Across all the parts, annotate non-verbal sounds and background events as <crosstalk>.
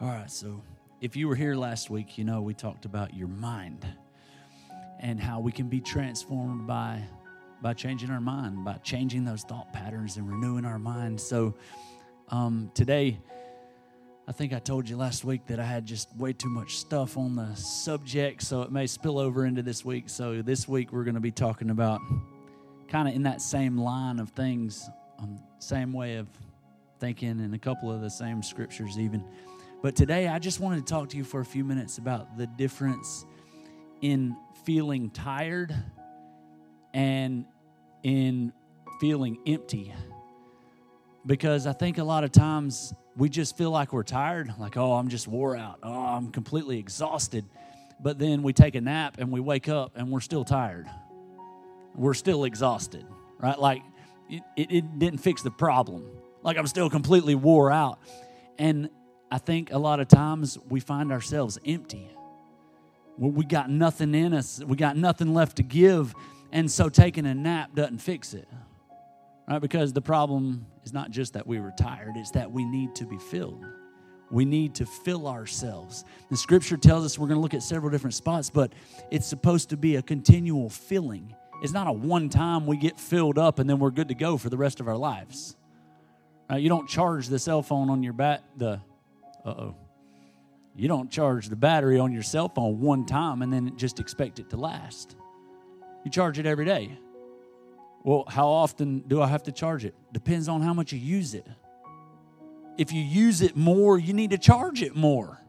All right, so if you were here last week, you know we talked about your mind and how we can be transformed by by changing our mind, by changing those thought patterns and renewing our mind. So um, today, I think I told you last week that I had just way too much stuff on the subject, so it may spill over into this week. So this week we're going to be talking about kind of in that same line of things, um, same way of thinking, and a couple of the same scriptures even. But today, I just wanted to talk to you for a few minutes about the difference in feeling tired and in feeling empty. Because I think a lot of times we just feel like we're tired, like, oh, I'm just wore out, oh, I'm completely exhausted. But then we take a nap and we wake up and we're still tired. We're still exhausted, right? Like it, it, it didn't fix the problem. Like I'm still completely wore out. And I think a lot of times we find ourselves empty. we got nothing in us, we got nothing left to give. And so taking a nap doesn't fix it. Right? Because the problem is not just that we were tired, it's that we need to be filled. We need to fill ourselves. The scripture tells us we're going to look at several different spots, but it's supposed to be a continual filling. It's not a one time we get filled up and then we're good to go for the rest of our lives. Right? You don't charge the cell phone on your back, the uh oh. You don't charge the battery on your cell phone one time and then just expect it to last. You charge it every day. Well, how often do I have to charge it? Depends on how much you use it. If you use it more, you need to charge it more.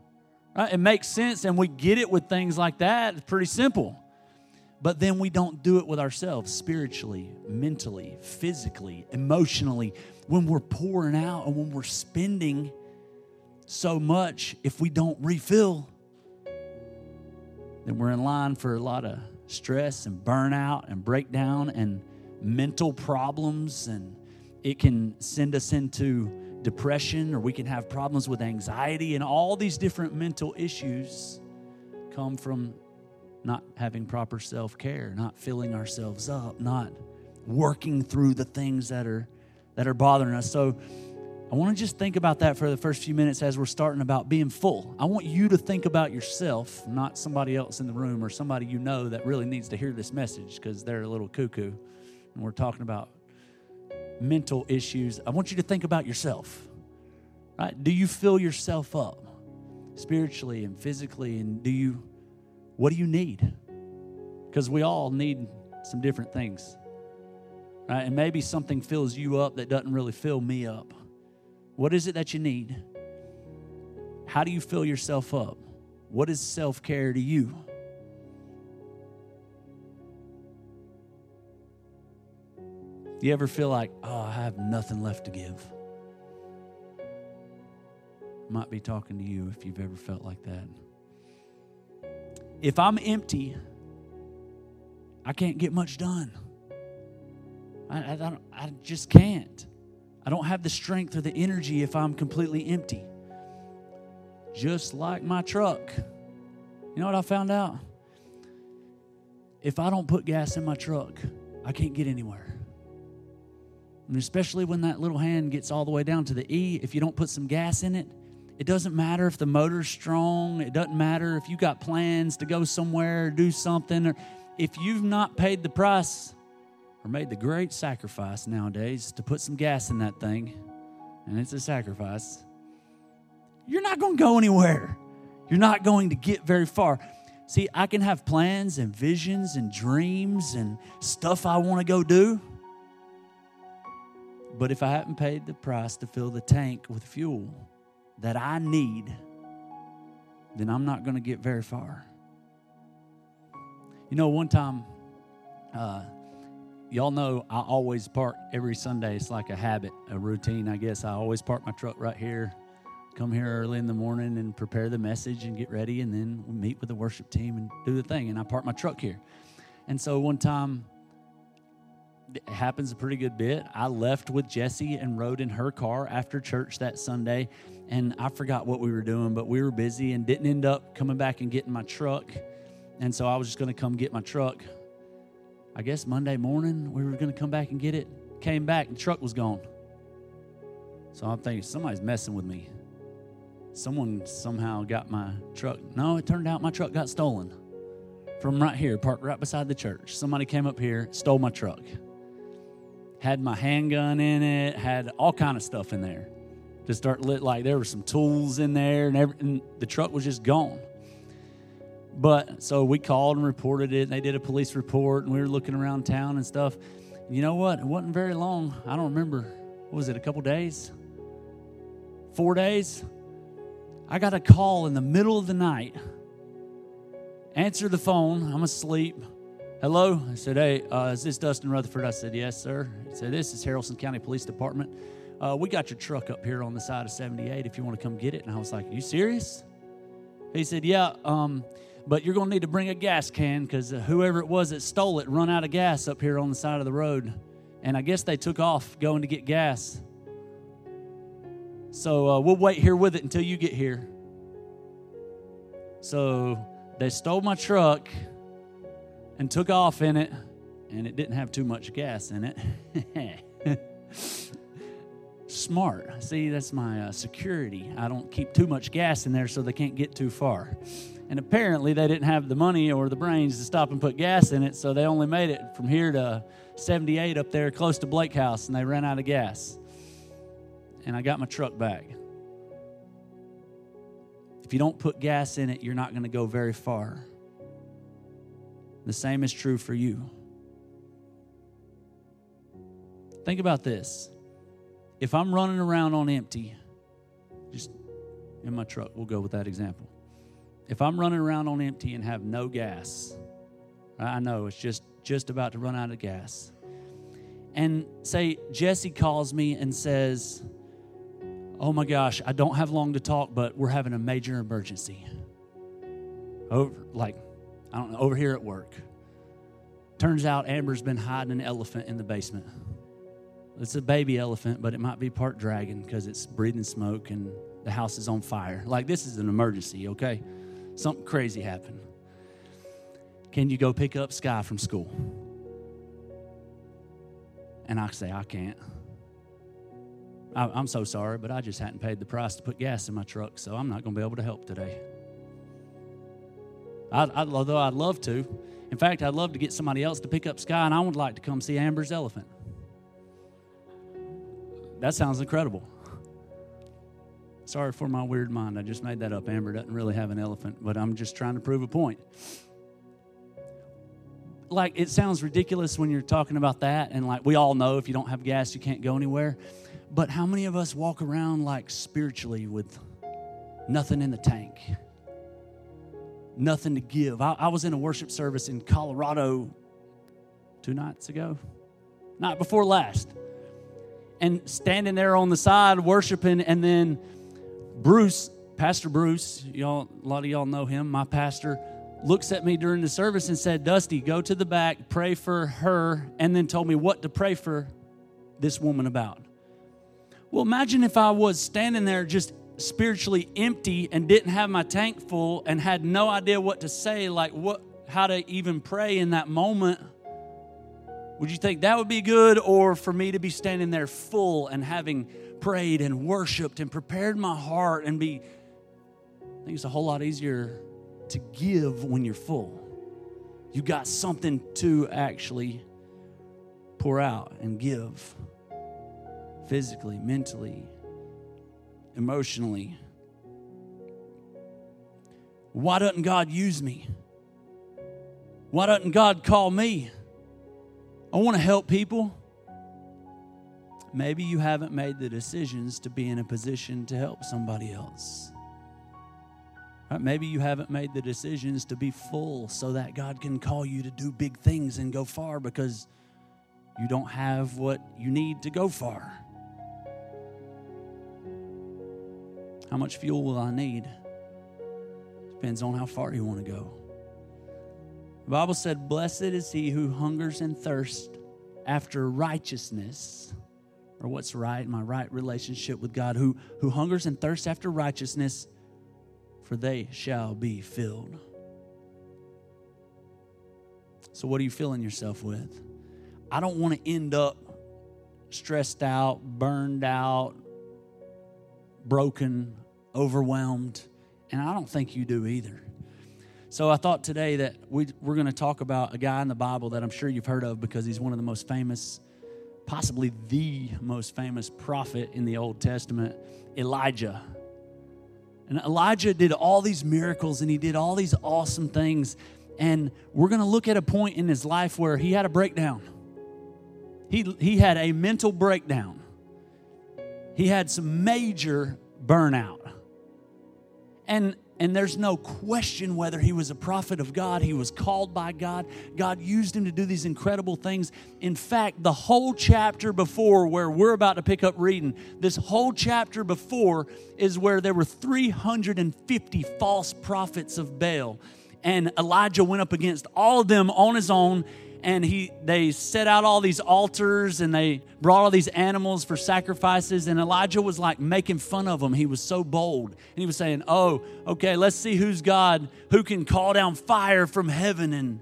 Right? It makes sense, and we get it with things like that. It's pretty simple. But then we don't do it with ourselves spiritually, mentally, physically, emotionally. When we're pouring out and when we're spending so much, if we don't refill, then we're in line for a lot of stress and burnout and breakdown and mental problems. And it can send us into depression or we can have problems with anxiety. And all these different mental issues come from not having proper self care, not filling ourselves up, not working through the things that are that are bothering us. So I want to just think about that for the first few minutes as we're starting about being full. I want you to think about yourself, not somebody else in the room or somebody you know that really needs to hear this message because they're a little cuckoo. And we're talking about mental issues. I want you to think about yourself. Right? Do you fill yourself up spiritually and physically and do you what do you need? Because we all need some different things. Right? And maybe something fills you up that doesn't really fill me up. What is it that you need? How do you fill yourself up? What is self care to you? Do you ever feel like, oh, I have nothing left to give? Might be talking to you if you've ever felt like that. If I'm empty, I can't get much done. I, I, I just can't. I don't have the strength or the energy if I'm completely empty. Just like my truck. You know what I found out? If I don't put gas in my truck, I can't get anywhere. And especially when that little hand gets all the way down to the E, if you don't put some gas in it, it doesn't matter if the motor's strong. It doesn't matter if you got plans to go somewhere, do something, or if you've not paid the price or made the great sacrifice nowadays to put some gas in that thing, and it's a sacrifice, you're not going to go anywhere. You're not going to get very far. See, I can have plans and visions and dreams and stuff I want to go do. But if I haven't paid the price to fill the tank with fuel that I need, then I'm not going to get very far. You know, one time, uh, y'all know I always park every Sunday. It's like a habit, a routine, I guess. I always park my truck right here, come here early in the morning and prepare the message and get ready, and then we meet with the worship team and do the thing. And I park my truck here. And so one time, it happens a pretty good bit. I left with Jesse and rode in her car after church that Sunday, and I forgot what we were doing, but we were busy and didn't end up coming back and getting my truck. And so I was just going to come get my truck I guess Monday morning we were going to come back and get it. Came back, the truck was gone. So I'm thinking somebody's messing with me. someone somehow got my truck. No, it turned out my truck got stolen from right here, parked right beside the church. Somebody came up here, stole my truck. Had my handgun in it, had all kind of stuff in there. To start lit like there were some tools in there and, every, and the truck was just gone. But so we called and reported it, and they did a police report, and we were looking around town and stuff. You know what? It wasn't very long. I don't remember. What was it, a couple days? Four days? I got a call in the middle of the night. Answer the phone. I'm asleep. Hello? I said, Hey, uh, is this Dustin Rutherford? I said, Yes, sir. He said, This is Haralson County Police Department. Uh, we got your truck up here on the side of 78 if you want to come get it. And I was like, You serious? He said, Yeah, um, but you're going to need to bring a gas can because uh, whoever it was that stole it run out of gas up here on the side of the road. And I guess they took off going to get gas. So uh, we'll wait here with it until you get here. So they stole my truck and took off in it, and it didn't have too much gas in it. <laughs> Smart. See, that's my uh, security. I don't keep too much gas in there so they can't get too far. And apparently, they didn't have the money or the brains to stop and put gas in it, so they only made it from here to 78 up there close to Blake House, and they ran out of gas and I got my truck back. If you don't put gas in it, you're not going to go very far. The same is true for you. Think about this. If I'm running around on empty, just in my truck, we'll go with that example. If I'm running around on empty and have no gas, I know it's just just about to run out of gas. And say Jesse calls me and says, oh my gosh, I don't have long to talk, but we're having a major emergency. Over, like, I don't know, over here at work. Turns out Amber's been hiding an elephant in the basement. It's a baby elephant, but it might be part dragon because it's breathing smoke and the house is on fire. Like, this is an emergency, okay? Something crazy happened. Can you go pick up Sky from school? And I say, I can't. I, am so sorry, but I just hadn't paid the price to put gas in my truck, so I'm not going to be able to help today. I, I, although I'd love to. In fact, I'd love to get somebody else to pick up Sky, and I would like to come see Amber's elephant. That sounds incredible. Sorry for my weird mind. I just made that up. Amber doesn't really have an elephant, but I'm just trying to prove a point. Like, it sounds ridiculous when you're talking about that, and like, we all know if you don't have gas, you can't go anywhere. But how many of us walk around like spiritually with nothing in the tank? Nothing to give. I, I was in a worship service in Colorado two nights ago, night before last, and standing there on the side worshiping, and then Bruce, Pastor Bruce, y'all, a lot of y'all know him, my pastor, looks at me during the service and said, Dusty, go to the back, pray for her, and then told me what to pray for this woman about. Well, imagine if I was standing there just spiritually empty and didn't have my tank full and had no idea what to say, like what how to even pray in that moment. Would you think that would be good or for me to be standing there full and having prayed and worshiped and prepared my heart and be I think it's a whole lot easier to give when you're full. You got something to actually pour out and give physically, mentally, emotionally. Why doesn't God use me? Why doesn't God call me? I want to help people. Maybe you haven't made the decisions to be in a position to help somebody else. Right? Maybe you haven't made the decisions to be full so that God can call you to do big things and go far because you don't have what you need to go far. How much fuel will I need? Depends on how far you want to go. The Bible said, Blessed is he who hungers and thirsts after righteousness, or what's right, my right relationship with God, who, who hungers and thirsts after righteousness, for they shall be filled. So, what are you filling yourself with? I don't want to end up stressed out, burned out, broken, overwhelmed, and I don't think you do either. So I thought today that we, we're going to talk about a guy in the Bible that I'm sure you've heard of because he's one of the most famous, possibly the most famous prophet in the Old Testament, Elijah. And Elijah did all these miracles and he did all these awesome things. And we're going to look at a point in his life where he had a breakdown. He, he had a mental breakdown. He had some major burnout. And and there's no question whether he was a prophet of God, he was called by God. God used him to do these incredible things. In fact, the whole chapter before, where we're about to pick up reading, this whole chapter before is where there were 350 false prophets of Baal. And Elijah went up against all of them on his own and he they set out all these altars and they brought all these animals for sacrifices. And elijah was like making fun of them. He was so bold. And he was saying oh okay let's see who's god who can call down fire from heaven and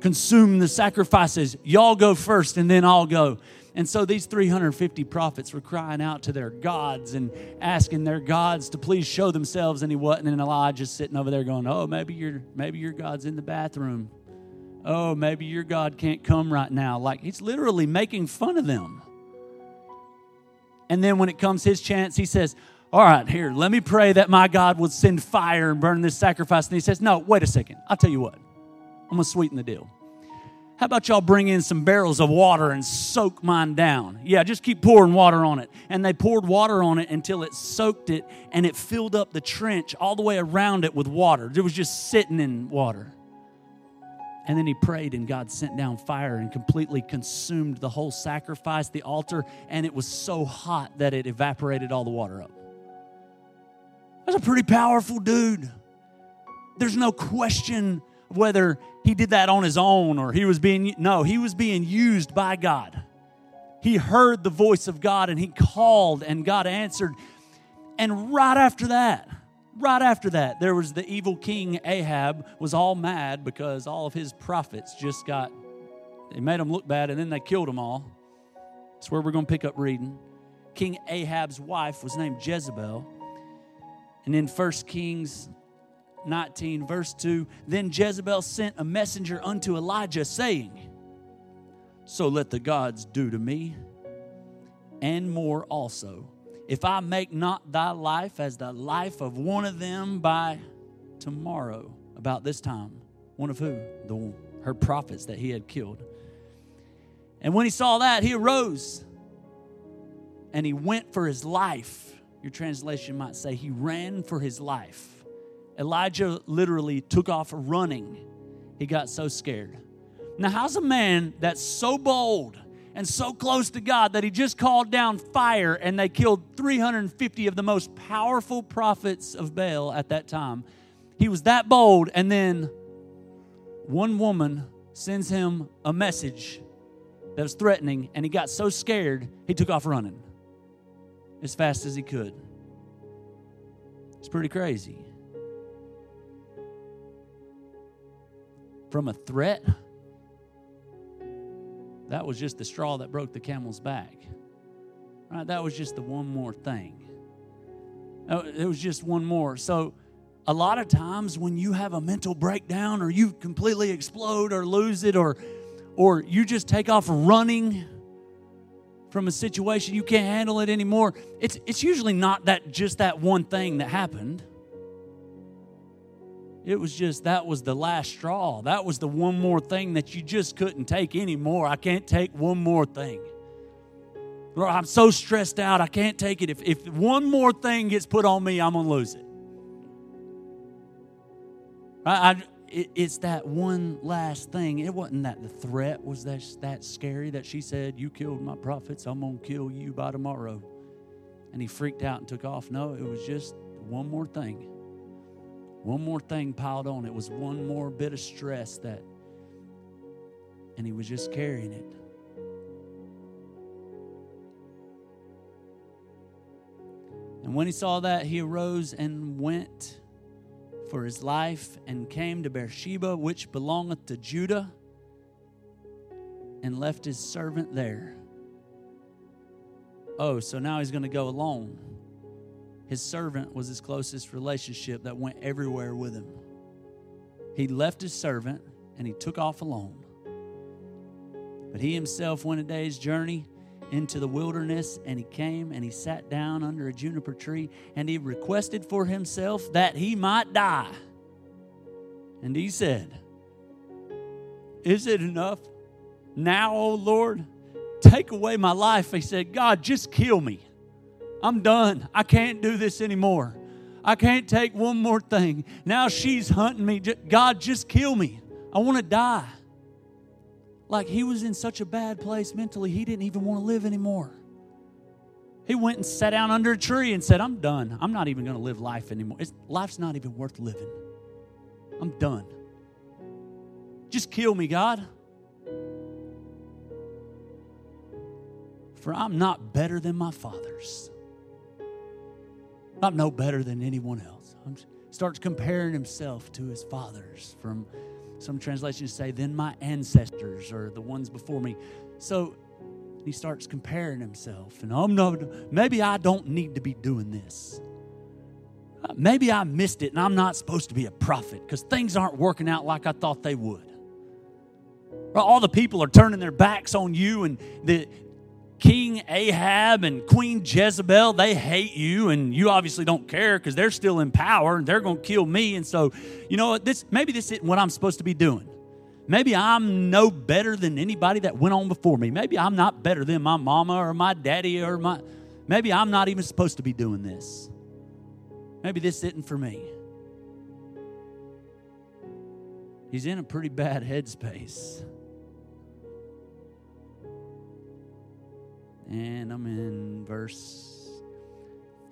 consume the sacrifices. Y'all go first and then i'll go. And so these 350 prophets were crying out to their gods and asking their gods to please show themselves. And he wasn't. And elijah's sitting over there going oh maybe your maybe your god's in the bathroom oh, maybe your God can't come right now. Like he's literally making fun of them. And then when it comes his chance, he says, all right, here, let me pray that my God would send fire and burn this sacrifice. And he says, no, wait a second. I'll tell you what. I'm going to sweeten the deal. How about y'all bring in some barrels of water and soak mine down? Yeah, just keep pouring water on it. And they poured water on it until it soaked it and it filled up the trench all the way around it with water. It was just sitting in water. And then he prayed, and God sent down fire and completely consumed the whole sacrifice, the altar, and it was so hot that it evaporated all the water up. That's a pretty powerful dude. There's no question whether he did that on his own or he was being, no, he was being used by God. He heard the voice of God and he called, and God answered. And right after that, right after that, there was the evil king Ahab was all mad because all of his prophets just got they made them look bad and then they killed them all. That's where we're going to pick up reading. King Ahab's wife was named Jezebel. And in 1 Kings 19, verse 2, then Jezebel sent a messenger unto Elijah, saying, So let the gods do to me, and more also, if I make not thy life as the life of one of them by tomorrow, about this time. One of who? The, her prophets that he had killed. And when he saw that, he arose and he went for his life. Your translation might say he ran for his life. Elijah literally took off running. He got so scared. Now, how's a man that's so bold and so close to God that he just called down fire and they killed 350 of the most powerful prophets of Baal at that time. He was that bold, and then one woman sends him a message that was threatening, and he got so scared he took off running as fast as he could. It's pretty crazy. From a threat that was just the straw that broke the camel's back. Right? That was just the one more thing. Uh, it was just one more. So, a lot of times when you have a mental breakdown or you completely explode or lose it or or you just take off running from a situation you can't handle it anymore, it's it's usually not that just that one thing that happened. It was just that was the last straw. That was the one more thing that you just couldn't take anymore. I can't take one more thing. Lord, I'm so stressed out. I can't take it. If, if one more thing gets put on me, I'm going to lose it. I, I, it, It's that one last thing. It wasn't that the threat was that, that scary that she said, You killed my prophets. I'm going to kill you by tomorrow. And he freaked out and took off. No, it was just one more thing. One more thing piled on. It was one more bit of stress that, and he was just carrying it. And when he saw that, he arose and went for his life and came to Beersheba, which belongeth to Judah, and left his servant there. Oh, so now he's going to go alone. His servant was his closest relationship that went everywhere with him. He left his servant and he took off alone. But he himself went a day's journey into the wilderness and he came and he sat down under a juniper tree and he requested for himself that he might die. And he said, Is it enough? Now, O Lord, take away my life. He said, God, just kill me. I'm done. I can't do this anymore. I can't take one more thing. Now she's hunting me. God, just kill me. I want to die. Like he was in such a bad place mentally, he didn't even want to live anymore. He went and sat down under a tree and said, I'm done. I'm not even going to live life anymore. It's, life's not even worth living. I'm done. Just kill me, God. For I'm not better than my fathers. I'm no better than anyone else. Starts comparing himself to his fathers from some translations say, then my ancestors or the ones before me. So he starts comparing himself. And I'm not, maybe I don't need to be doing this. Uh, maybe I missed it and I'm not supposed to be a prophet because things aren't working out like I thought they would. All the people are turning their backs on you, and the, King Ahab and Queen Jezebel, they hate you, and you obviously don't care because they're still in power and they're going to kill me. And so, you know what? This maybe this isn't what I'm supposed to be doing. Maybe I'm no better than anybody that went on before me. Maybe I'm not better than my mama or my daddy or my. Maybe I'm not even supposed to be doing this. Maybe this isn't for me. He's in a pretty bad <laughs> headspace. And I'm in verse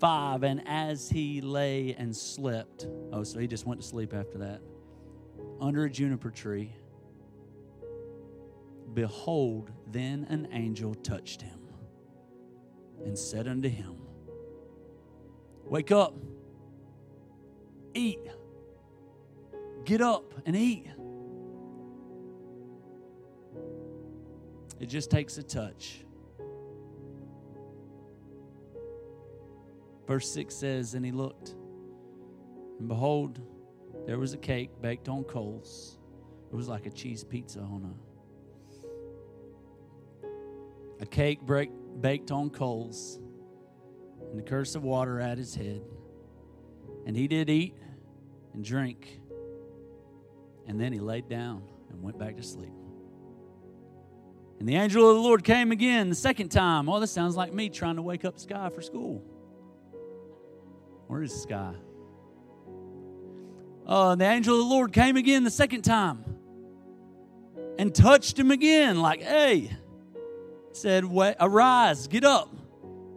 5. And as he lay and slept, oh, so he just went to sleep after that, under a juniper tree, behold, then an angel touched him and said unto him, Wake up, eat, get up and eat. It just takes a touch. Verse 6 says, And he looked, and behold, there was a cake baked on coals. It was like a cheese pizza on a a cake break, baked on coals, and the cruse of water at his head. And he did eat and drink, and then he laid down and went back to sleep. And the angel of the Lord came again the second time. Oh, this sounds like me trying to wake up Sky for school. Where is Sky? Uh, the angel of the Lord came again the second time and touched him again, like, hey, said, arise, get up,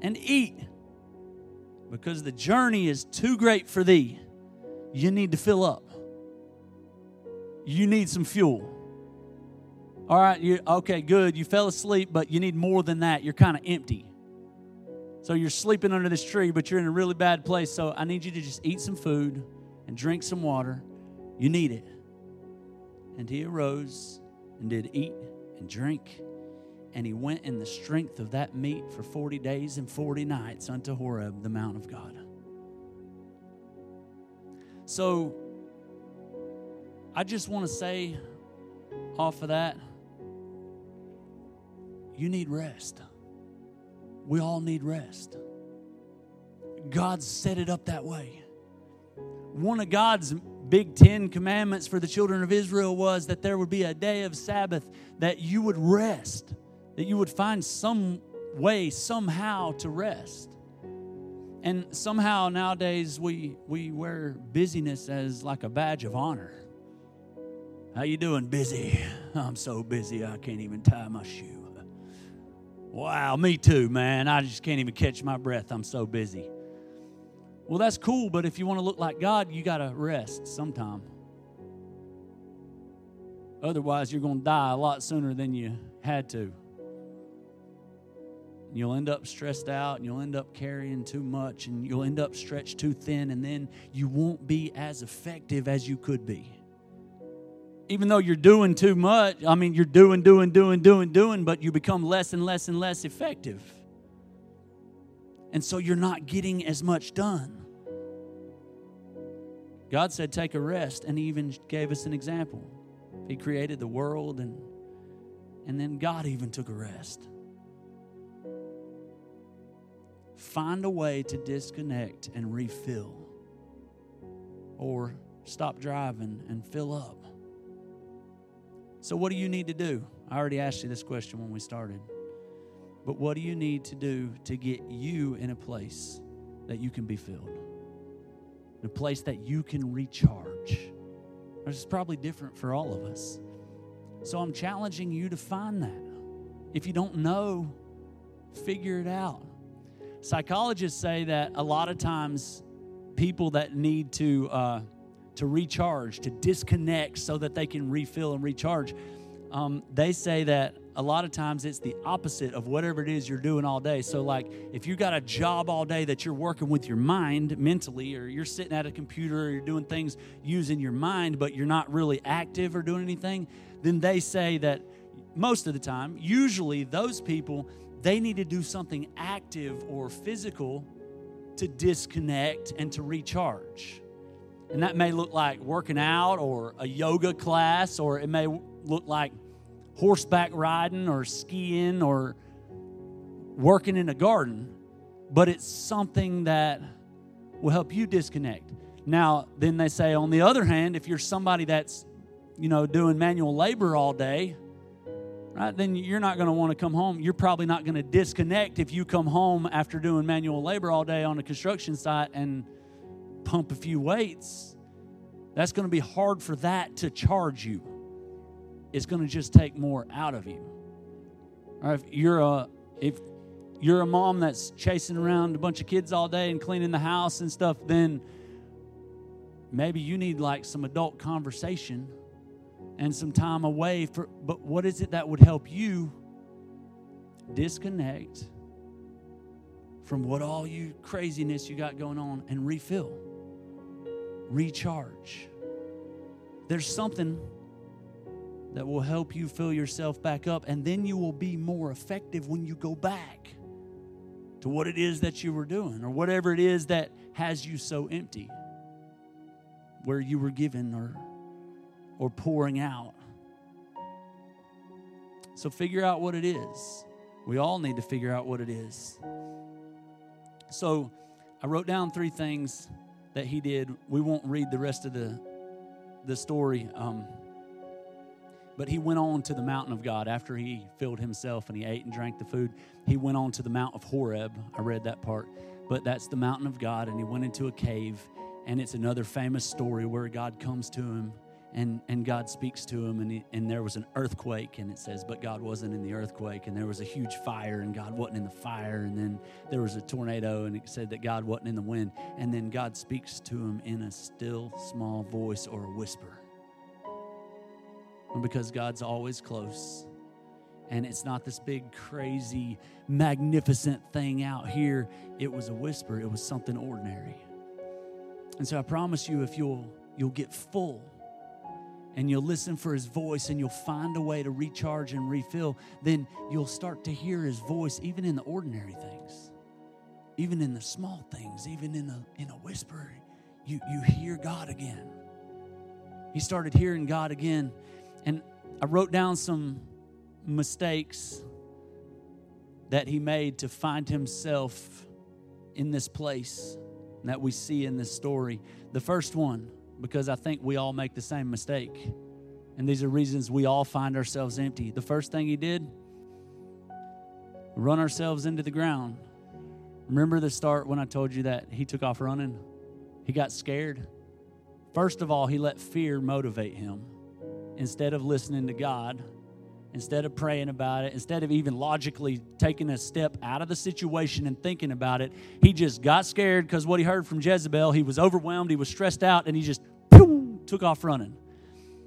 and eat. Because the journey is too great for thee. You need to fill up. You need some fuel. All right, you okay, good. You fell asleep, but you need more than that. You're kind of empty. So you're sleeping under this tree, but you're in a really bad place. So I need you to just eat some food and drink some water. You need it. And he arose and did eat and drink. And he went in the strength of that meat for 40 days and 40 nights unto Horeb, the Mount of God. So I just want to say off of that, you need rest we all need rest. God set it up that way. One of God's big Ten commandments for the children of Israel was that there would be a day of Sabbath that you would rest, that you would find some way, somehow to rest. And somehow nowadays we, we wear busyness as like a badge of honor. How you doing? Busy. I'm so busy I can't even tie my shoe. Wow, me too, man. I just can't even catch my breath. I'm so busy. Well, that's cool, but if you want to look like God, you got to rest sometime. Otherwise, you're going to die a lot sooner than you had to. You'll end up stressed out and you'll end up carrying too much and you'll end up stretched too thin, and then you won't be as effective as you could be even though you're doing too much, I mean, you're doing, doing, doing, doing, doing, but you become less and less and less effective. And so you're not getting as much done. God said, take a rest, and He even gave us an example. He created the world, and, and then God even took a rest. Find a way to disconnect and refill, or stop driving and fill up. So, what do you need to do? I already asked you this question when we started. But what do you need to do to get you in a place that you can be filled? In a place that you can recharge. This is probably different for all of us. So I'm challenging you to find that. If you don't know, figure it out. Psychologists say that a lot of times people that need to uh, to recharge, to disconnect so that they can refill and recharge, um, they say that a lot of times it's the opposite of whatever it is you're doing all day. So, like, if you got a job all day that you're working with your mind mentally, or you're sitting at a computer, or you're doing things using your mind, but you're not really active or doing anything, then they say that most of the time, usually those people, they need to do something active or physical to disconnect and to recharge. And that may look like working out or a yoga class, or it may look like horseback riding or skiing or working in a garden, but it's something that will help you disconnect. Now, then they say, on the other hand, if you're somebody that's, you know, doing manual labor all day, right, then you're not going to want to come home. You're probably not going to disconnect if you come home after doing manual labor all day on a construction site and pump a few weights. That's going to be hard for that to charge you it's going to just take more out of you. Or if you're a if you're a mom that's chasing around a bunch of kids all day and cleaning the house and stuff, then maybe you need like some adult conversation and some time away for but what is it that would help you disconnect from what all you craziness you got going on and refill recharge. There's something that will help you fill yourself back up, and then you will be more effective when you go back to what it is that you were doing or whatever it is that has you so empty where you were given or or pouring out. So figure out what it is. We all need to figure out what it is. So i wrote down three things that he did we won't read the rest of the the story um, but he went on to the mountain of God after he filled himself and he ate and drank the food. He went on to the Mount of Horeb. I read that part. But that's the mountain of God. And he went into a cave. And it's another famous story where God comes to him and, and God speaks to him. And, he, and there was an earthquake. And it says, but God wasn't in the earthquake. And there was a huge fire and God wasn't in the fire. And then there was a tornado and it said that God wasn't in the wind. And then God speaks to him in a still small voice or a whisper And because God's always close. And it's not this big, crazy, magnificent thing out here. It was a whisper, it was something ordinary. And so I promise you, if you'll, you'll get full and you'll listen for his voice and you'll find a way to recharge and refill, then you'll start to hear his voice even in the ordinary things, even in the small things, even in a, in a whisper. You, you hear God again. He started hearing God again and I wrote down some mistakes that he made to find himself in this place that we see in this story. The first one, because I think we all make the same mistake, and these are reasons we all find ourselves empty. The first thing he did, run ourselves into the ground. Remember the start when I told you that he took off running? He got scared. First of all, he let fear motivate him instead of listening to God, instead of praying about it, instead of even logically taking a step out of the situation and thinking about it, he just got scared because what he heard from Jezebel, he was overwhelmed, he was stressed out, and he just took off running.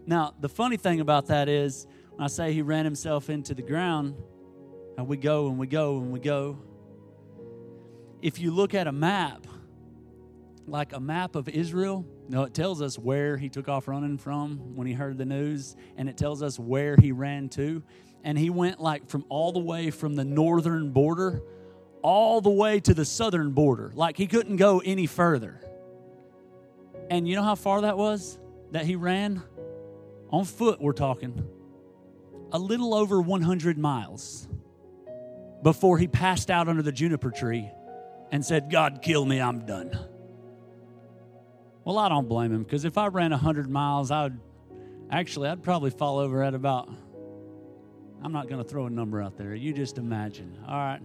Now, the funny thing about that is, when I say he ran himself into the ground, and we go and we go and we go. If you look at a map, like a map of Israel, no, it tells us where he took off running from when he heard the news, and it tells us where he ran to. And he went like from all the way from the northern border all the way to the southern border. Like he couldn't go any further. And you know how far that was that he ran? On foot, we're talking. A little over 100 miles before he passed out under the juniper tree and said, God, kill me, I'm done. Well, I don't blame him because if I ran 100 miles, I would actually, I'd probably fall over at about, I'm not going to throw a number out there. You just imagine. All right.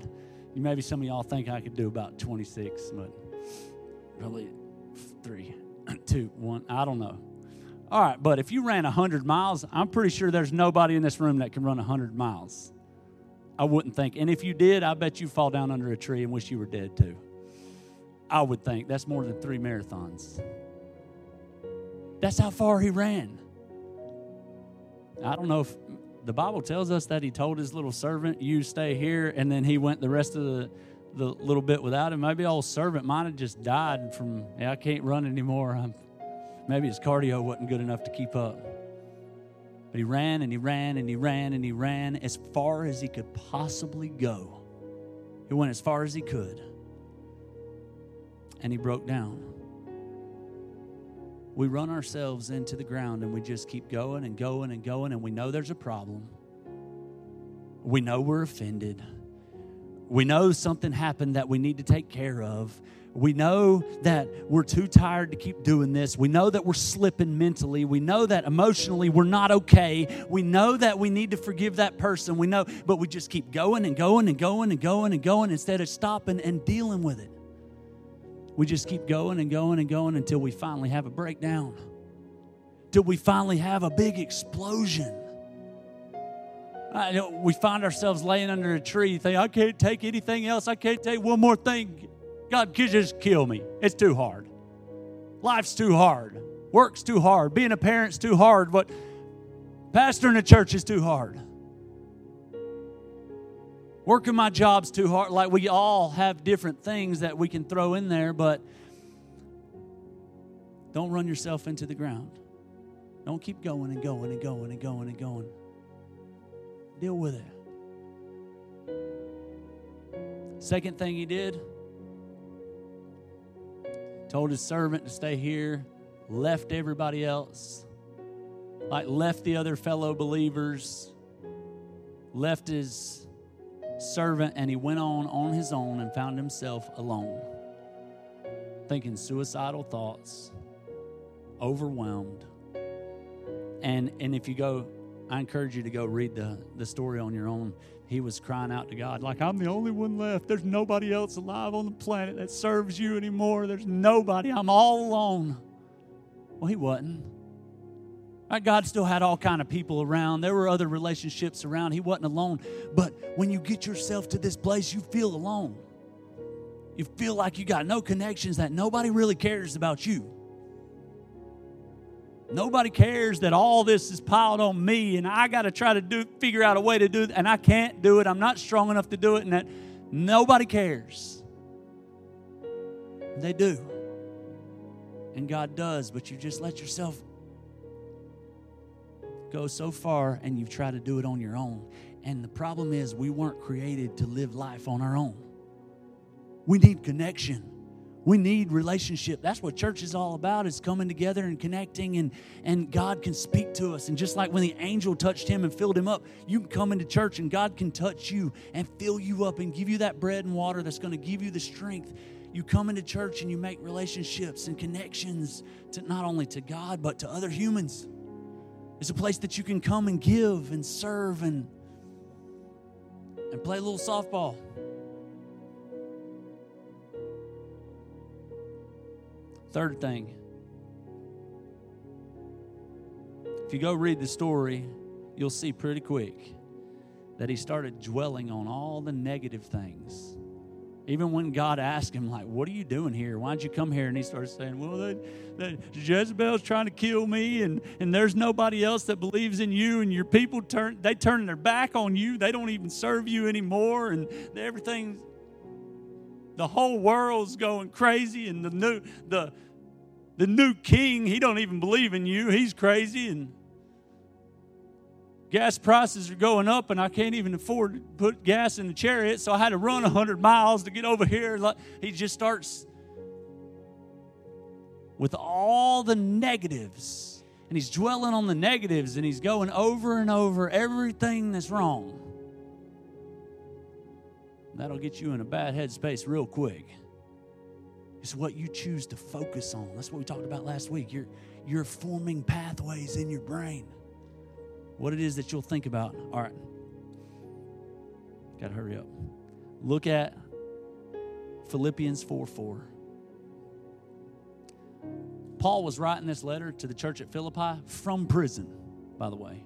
Maybe some of y'all think I could do about 26, but probably three, <clears throat> two, one. I don't know. All right, but if you ran 100 miles, I'm pretty sure there's nobody in this room that can run 100 miles. I wouldn't think. And if you did, I bet you'd fall down under a tree and wish you were dead too. I would think. That's more than three marathons. That's how far he ran. I don't know if the Bible tells us that he told his little servant, You stay here, and then he went the rest of the, the little bit without him. Maybe old servant might have just died from, yeah, I can't run anymore. I'm, maybe his cardio wasn't good enough to keep up. But he ran and he ran and he ran and he ran as far as he could possibly go. He went as far as he could. And he broke down. We run ourselves into the ground and we just keep going and going and going, and we know there's a problem. We know we're offended. We know something happened that we need to take care of. We know that we're too tired to keep doing this. We know that we're slipping mentally. We know that emotionally we're not okay. We know that we need to forgive that person. We know, but we just keep going and going and going and going and going instead of stopping and dealing with it. We just keep going and going and going until we finally have a breakdown, till we finally have a big explosion. we find ourselves laying under a tree, think, I can't take anything else. I can't take one more thing. God, could just kill me. It's too hard. Life's too hard. Work's too hard. Being a parent's too hard. What pastoring a church is too hard. Working my job's too hard. Like we all have different things that we can throw in there, but don't run yourself into the ground. Don't keep going and going and going and going and going. Deal with it. Second thing he did, told his servant to stay here, left everybody else, like left the other fellow believers, left his servant, and he went on on his own and found himself alone, thinking suicidal thoughts, overwhelmed. And, and if you go, I encourage you to go read the, the story on your own he was crying out to God, like, I'm the only one left. There's nobody else alive on the planet that serves you anymore. There's nobody. I'm all alone. Well, he wasn't. God still had all kind of people around. There were other relationships around. He wasn't alone. But when you get yourself to this place, you feel alone. You feel like you got no connections, that nobody really cares about you. Nobody cares that all this is piled on me and I got to try to do figure out a way to do it and I can't do it. I'm not strong enough to do it and that nobody cares. They do. And God does, but you just let yourself go so far and you try to do it on your own. And the problem is we weren't created to live life on our own. We need connection. We need relationship. That's what church is all about, is coming together and connecting and, and God can speak to us. And just like when the angel touched him and filled him up, you can come into church and God can touch you and fill you up and give you that bread and water that's going to give you the strength. You come into church and you make relationships and connections to not only to God, but to other humans. It's a place that you can come and give and serve and, and play a little softball. Third thing, if you go read the story, you'll see pretty quick that he started dwelling on all the negative things. Even when God asked him, like, what are you doing here? Why'd you come here? And he started saying, well, they, they, Jezebel's trying to kill me, and, and there's nobody else that believes in you, and your people turn, they turn their back on you. They don't even serve you anymore, and everything the whole world's going crazy and the new the the new king he don't even believe in you he's crazy and gas prices are going up and I can't even afford to put gas in the chariot, so I had to run 100 miles to get over here. He just starts with all the negatives. And he's dwelling on the negatives and he's going over and over everything that's wrong. That'll get you in a bad headspace real quick. It's what you choose to focus on. That's what we talked about last week. You're, you're forming pathways in your brain. What it is that you'll think about. All right. Got to hurry up. Look at Philippians 4 4. Paul was writing this letter to the church at Philippi from prison, by the way.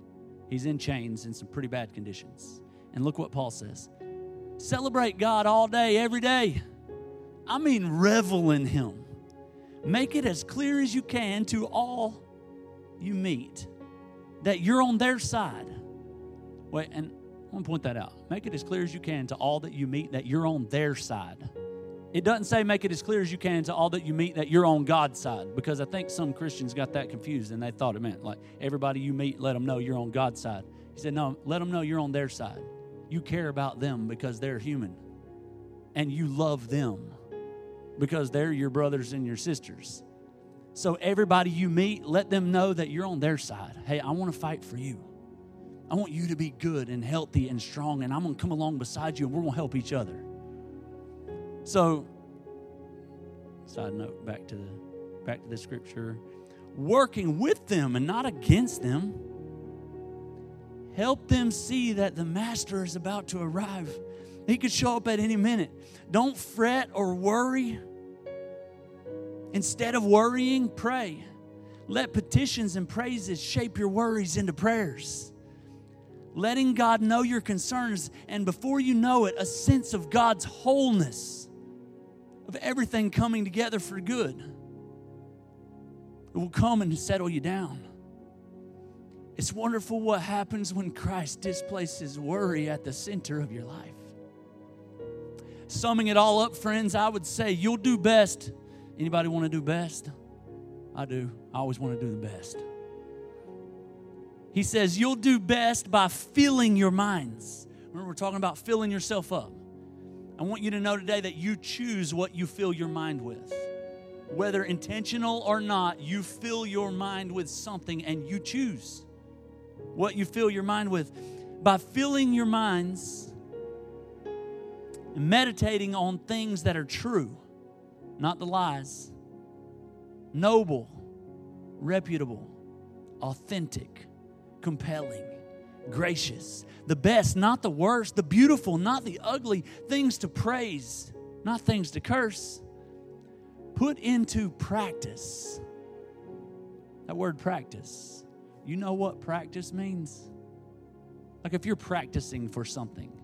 He's in chains in some pretty bad conditions. And look what Paul says Celebrate God all day, every day. I mean, revel in Him. Make it as clear as you can to all you meet that you're on their side. Wait, and I want to point that out. Make it as clear as you can to all that you meet that you're on their side. It doesn't say make it as clear as you can to all that you meet that you're on God's side because I think some Christians got that confused and they thought it meant like everybody you meet, let them know you're on God's side. He said, no, let them know you're on their side. You care about them because they're human and you love them because they're your brothers and your sisters. So, everybody you meet, let them know that you're on their side. Hey, I want to fight for you. I want you to be good and healthy and strong, and I'm going to come along beside you and we're going to help each other. So, side note back to the back to the scripture, working with them and not against them. Help them see that the master is about to arrive. He could show up at any minute. Don't fret or worry. Instead of worrying, pray. Let petitions and praises shape your worries into prayers letting God know your concerns, and before you know it, a sense of God's wholeness of everything coming together for good. It will come and settle you down. It's wonderful what happens when Christ displaces worry at the center of your life. Summing it all up, friends, I would say you'll do best. Anybody want to do best? I do. I always want to do the best. He says you'll do best by filling your minds. Remember, we're talking about filling yourself up. I want you to know today that you choose what you fill your mind with. Whether intentional or not, you fill your mind with something and you choose what you fill your mind with. By filling your minds and meditating on things that are true, not the lies, noble, reputable, authentic, compelling gracious, the best, not the worst, the beautiful, not the ugly, things to praise, not things to curse. Put into practice. That word practice. You know what practice means? Like if you're practicing for something,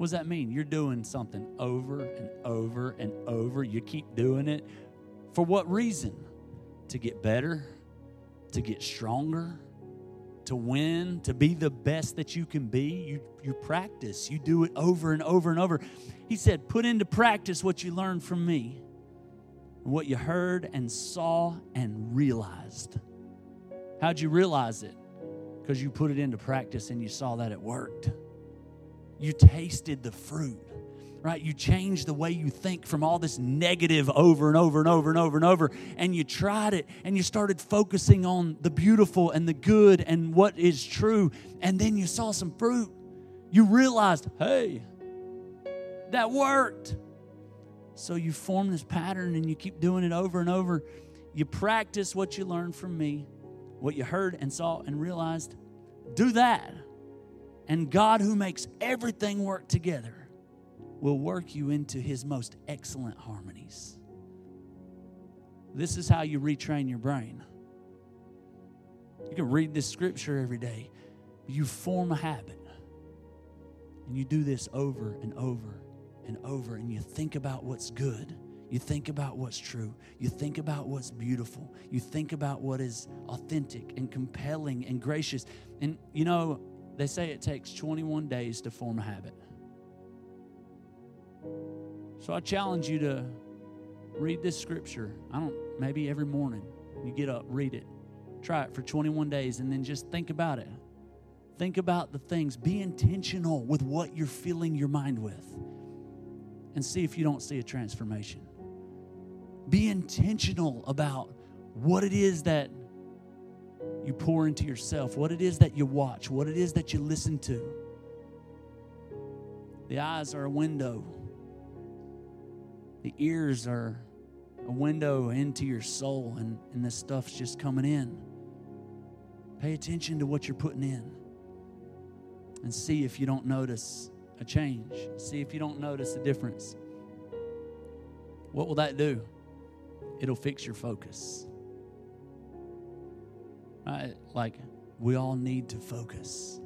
what does that mean? You're doing something over and over and over. You keep doing it. For what reason? To get better, to get stronger, to win, to be the best that you can be, you, you practice. You do it over and over and over. He said, Put into practice what you learned from me, what you heard and saw and realized. How'd you realize it? Because you put it into practice and you saw that it worked. You tasted the fruit right? You changed the way you think from all this negative over and over and over and over and over. And you tried it and you started focusing on the beautiful and the good and what is true. And then you saw some fruit. You realized, hey, that worked. So you form this pattern and you keep doing it over and over. You practice what you learned from me, what you heard and saw and realized. Do that. And God, who makes everything work together, will work you into his most excellent harmonies. This is how you retrain your brain. You can read this scripture every day, you form a habit. And you do this over and over and over, and you think about what's good. You think about what's true. You think about what's beautiful. You think about what is authentic and compelling and gracious. And you know, they say it takes 21 days to form a habit. So I challenge you to read this scripture. I don't, maybe every morning you get up, read it, try it for 21 days, and then just think about it. Think about the things. Be intentional with what you're filling your mind with and see if you don't see a transformation. Be intentional about what it is that you pour into yourself, what it is that you watch, what it is that you listen to. The eyes are a window, the ears are a window into your soul, and, and this stuff's just coming in. Pay attention to what you're putting in and see if you don't notice a change. See if you don't notice a difference. What will that do? It'll fix your focus. Right? Like, we all need to focus.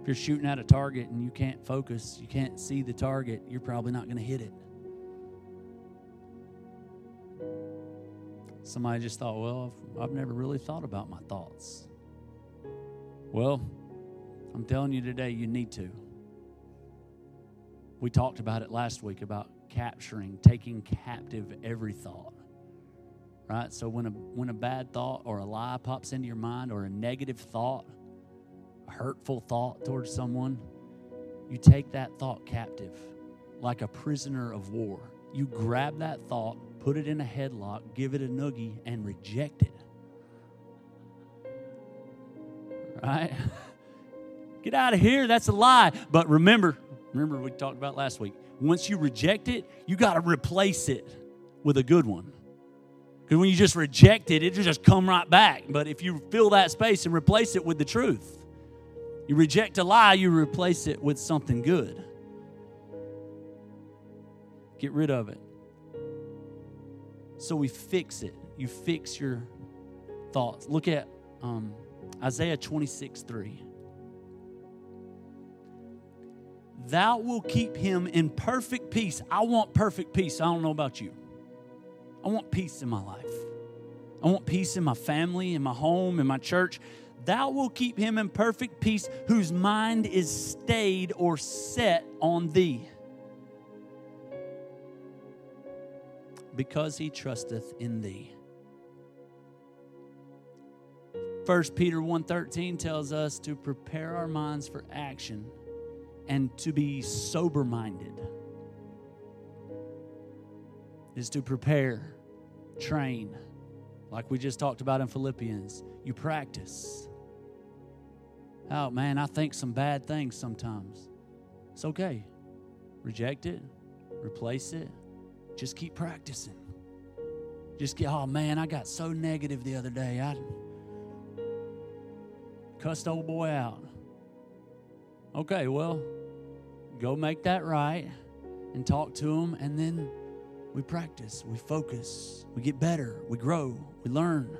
If you're shooting at a target and you can't focus, you can't see the target, you're probably not going to hit it. Somebody just thought, well, I've never really thought about my thoughts. Well, I'm telling you today, you need to. We talked about it last week about capturing, taking captive every thought. Right? So when a when a bad thought or a lie pops into your mind or a negative thought, a hurtful thought towards someone, you take that thought captive like a prisoner of war. You grab that thought, put it in a headlock, give it a noogie, and reject it. Right? <laughs> Get out of here. That's a lie. But remember, remember we talked about last week. Once you reject it, you got to replace it with a good one. Because when you just reject it, it'll just come right back. But if you fill that space and replace it with the truth, you reject a lie, you replace it with something good. Get rid of it. So we fix it. You fix your thoughts. Look at um, Isaiah 26 3. Thou will keep him in perfect peace. I want perfect peace. I don't know about you. I want peace in my life. I want peace in my family, in my home, in my church. Thou will keep him in perfect peace whose mind is stayed or set on thee. Because he trusteth in thee. 1 Peter 1:13 tells us to prepare our minds for action and to be sober minded is to prepare, train, like we just talked about in Philippians. You practice. Oh, man, I think some bad things sometimes. It's okay. Reject it, replace it, just keep practicing. Just get, oh man, I got so negative the other day. I cussed old boy out. Okay, well, go make that right and talk to him, and then we practice, we focus, we get better, we grow, we learn.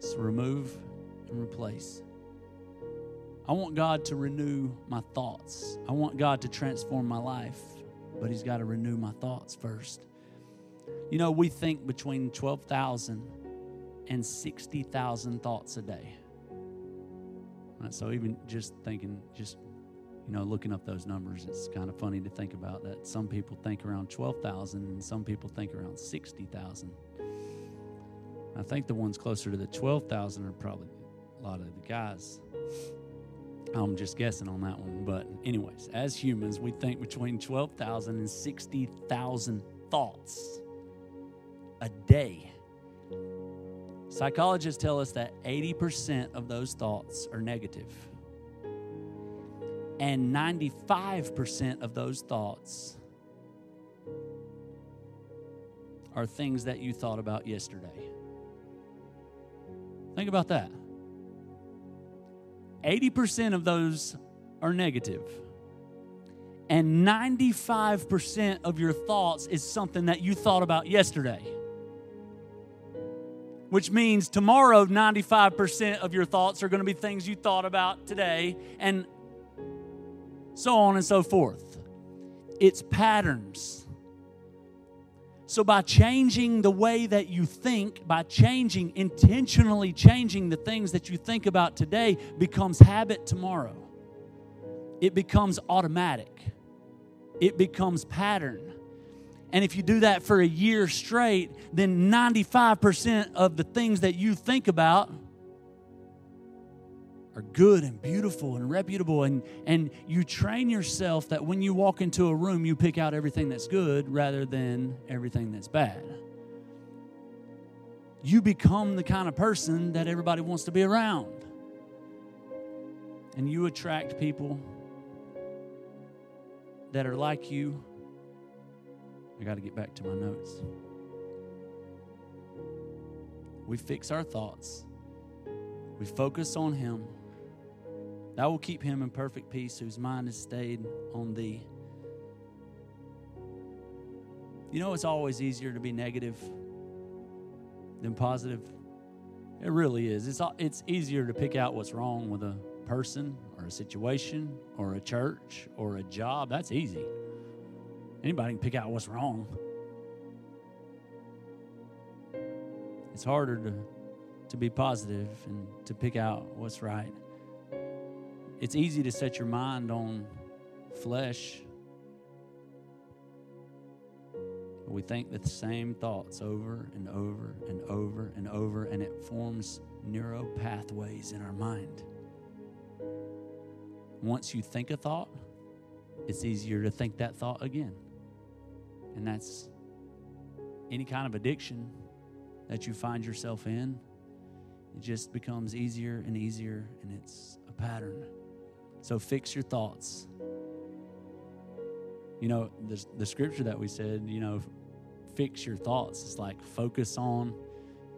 So remove and replace. I want God to renew my thoughts. I want God to transform my life, but He's got to renew my thoughts first. You know, we think between 12,000 and 60,000 thoughts a day. So even just thinking, just you know, looking up those numbers, it's kind of funny to think about that some people think around 12,000 and some people think around 60,000. I think the ones closer to the 12,000 are probably a lot of the guys. I'm just guessing on that one. But, anyways, as humans, we think between 12,000 and 60,000 thoughts a day. Psychologists tell us that 80% of those thoughts are negative. And 95% of those thoughts are things that you thought about yesterday. Think about that. 80% of those are negative. And 95% of your thoughts is something that you thought about yesterday which means tomorrow 95% of your thoughts are going to be things you thought about today and so on and so forth. It's patterns. So, by changing the way that you think, by changing, intentionally changing the things that you think about today, becomes habit tomorrow. It becomes automatic, it becomes pattern. And if you do that for a year straight, then 95% of the things that you think about are good and beautiful and reputable and and you train yourself that when you walk into a room you pick out everything that's good rather than everything that's bad. You become the kind of person that everybody wants to be around. And you attract people that are like you. I got to get back to my notes. We fix our thoughts. We focus on him Thou will keep him in perfect peace whose mind is stayed on thee. You know, it's always easier to be negative than positive. It really is. It's, it's easier to pick out what's wrong with a person or a situation or a church or a job. That's easy. Anybody can pick out what's wrong. It's harder to, to be positive and to pick out what's right it's easy to set your mind on flesh. We think the same thoughts over and over and over and over, and it forms neural pathways in our mind. Once you think a thought, it's easier to think that thought again. And that's any kind of addiction that you find yourself in. It just becomes easier and easier, and it's a pattern. So fix your thoughts. You know, the, the scripture that we said, you know, fix your thoughts. It's like focus on,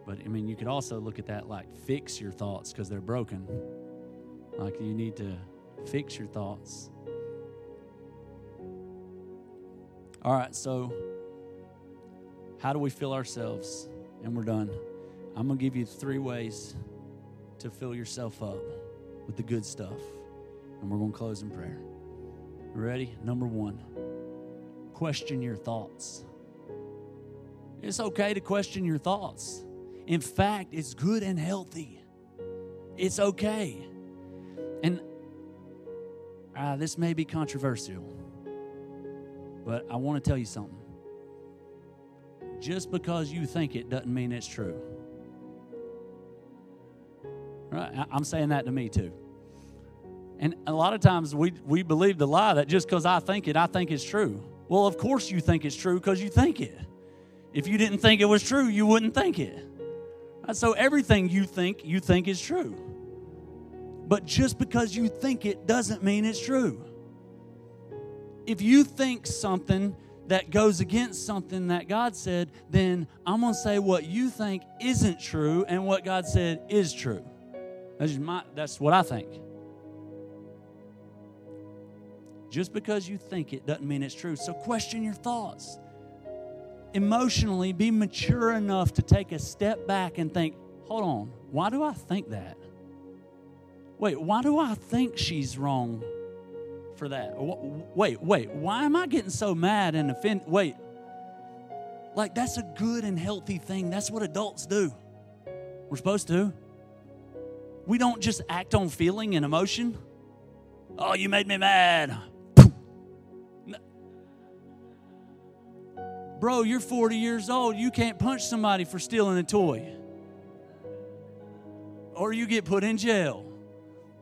but I mean, you could also look at that like fix your thoughts because they're broken. Like you need to fix your thoughts. All right, so how do we fill ourselves? And we're done. I'm going to give you three ways to fill yourself up with the good stuff and we're going to close in prayer. Ready? Number one, question your thoughts. It's okay to question your thoughts. In fact, it's good and healthy. It's okay. And uh, this may be controversial, but I want to tell you something. Just because you think it doesn't mean it's true. Right? I'm saying that to me too. And a lot of times we, we believe the lie that just because I think it, I think it's true. Well, of course you think it's true because you think it. If you didn't think it was true, you wouldn't think it. So everything you think, you think is true. But just because you think it doesn't mean it's true. If you think something that goes against something that God said, then I'm going to say what you think isn't true and what God said is true. That's, my, that's what I think. Just because you think it doesn't mean it's true. So question your thoughts. Emotionally, be mature enough to take a step back and think, hold on, why do I think that? Wait, why do I think she's wrong for that? Wait, wait, why am I getting so mad and offended? Wait, like that's a good and healthy thing. That's what adults do. We're supposed to. We don't just act on feeling and emotion. Oh, you made me mad. Bro, you're 40 years old. You can't punch somebody for stealing a toy. Or you get put in jail.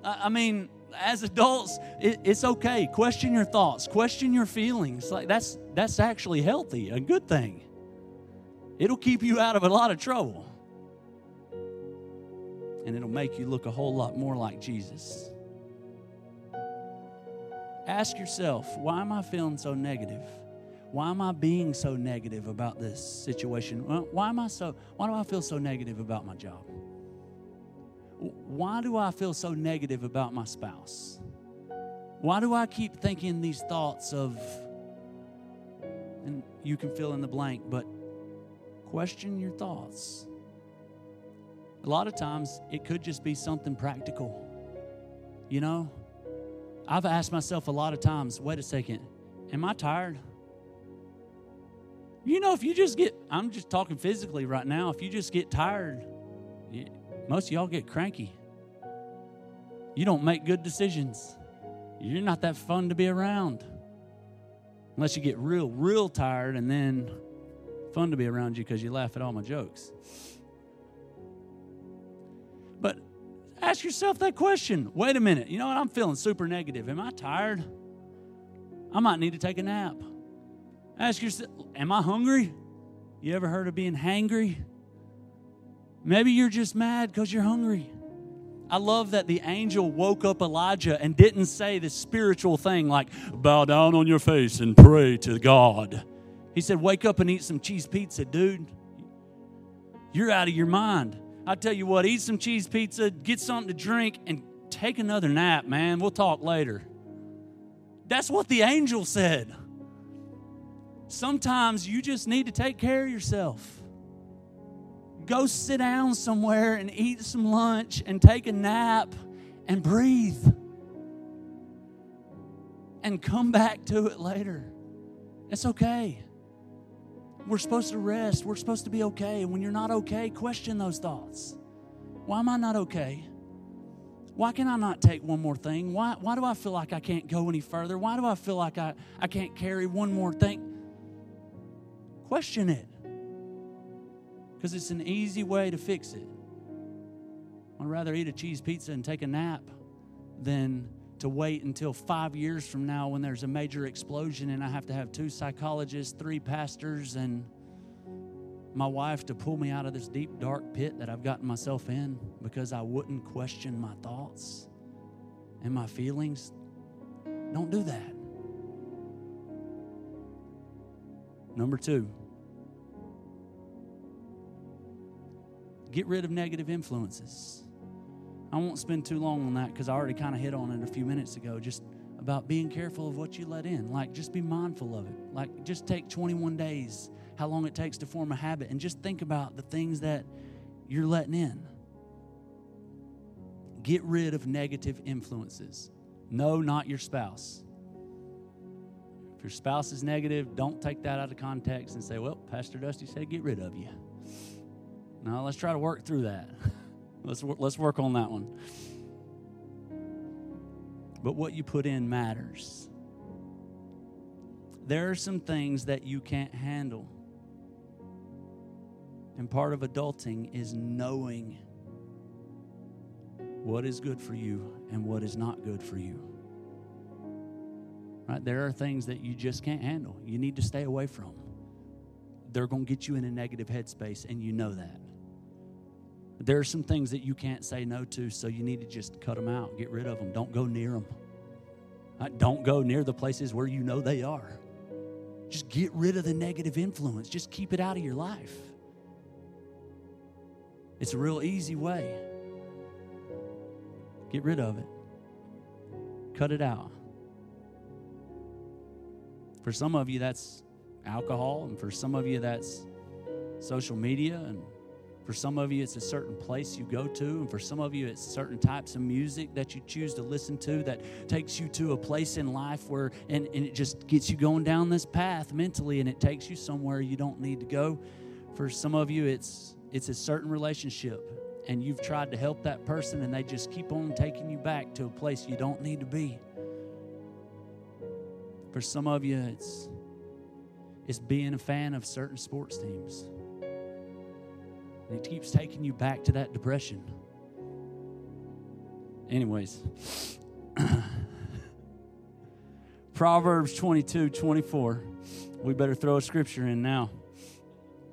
I, mean, as adults, it, it's okay. Question your thoughts, question your feelings. Like that's that's actually healthy, a good thing. It'll keep you out of a lot of trouble. And it'll make you look a whole lot more like Jesus. Ask yourself, why am I feeling so negative? Why am I being so negative about this situation? Why am I so why do I feel so negative about my job? Why do I feel so negative about my spouse? Why do I keep thinking these thoughts of and you can fill in the blank, but question your thoughts. A lot of times it could just be something practical. You know, I've asked myself a lot of times, wait a second, am I tired? You know, if you just get, I'm just talking physically right now, if you just get tired, most of y'all get cranky. You don't make good decisions. You're not that fun to be around. Unless you get real, real tired and then fun to be around you because you laugh at all my jokes. But Ask yourself that question. Wait a minute. You know what? I'm feeling super negative. Am I tired? I might need to take a nap. Ask yourself, am I hungry? You ever heard of being hangry? Maybe you're just mad because you're hungry. I love that the angel woke up Elijah and didn't say this spiritual thing like, bow down on your face and pray to God. He said, wake up and eat some cheese pizza, dude. You're out of your mind. I tell you what, eat some cheese pizza, get something to drink, and take another nap, man. We'll talk later. That's what the angel said. Sometimes you just need to take care of yourself. Go sit down somewhere and eat some lunch and take a nap and breathe. And come back to it later. It's okay. We're supposed to rest. We're supposed to be okay. And when you're not okay, question those thoughts. Why am I not okay? Why can I not take one more thing? Why, why do I feel like I can't go any further? Why do I feel like I, I can't carry one more thing? Question it because it's an easy way to fix it. I'd rather eat a cheese pizza and take a nap than to wait until five years from now when there's a major explosion and I have to have two psychologists, three pastors, and my wife to pull me out of this deep, dark pit that I've gotten myself in because I wouldn't question my thoughts and my feelings. Don't do that. Number two, Get rid of negative influences. I won't spend too long on that because I already kind of hit on it a few minutes ago. Just about being careful of what you let in. Like, just be mindful of it. Like, just take 21 days, how long it takes to form a habit, and just think about the things that you're letting in. Get rid of negative influences. No, not your spouse. Your spouse is negative, don't take that out of context and say, well, Pastor Dusty said get rid of you. Now, let's try to work through that. <laughs> let's, let's work on that one. But what you put in matters. There are some things that you can't handle. And part of adulting is knowing what is good for you and what is not good for you. Right? There are things that you just can't handle. You need to stay away from. They're going to get you in a negative headspace, and you know that. There are some things that you can't say no to, so you need to just cut them out, get rid of them. Don't go near them. Don't go near the places where you know they are. Just get rid of the negative influence. Just keep it out of your life. It's a real easy way. Get rid of it, cut it out. For some of you, that's alcohol, and for some of you, that's social media and for some of you, it's a certain place you go to, and for some of you, it's certain types of music that you choose to listen to that takes you to a place in life where, and, and it just gets you going down this path mentally, and it takes you somewhere you don't need to go. For some of you, it's it's a certain relationship, and you've tried to help that person, and they just keep on taking you back to a place you don't need to be. For some of you, it's it's being a fan of certain sports teams and it keeps taking you back to that depression. Anyways, <coughs> Proverbs 22 24. We better throw a scripture in now.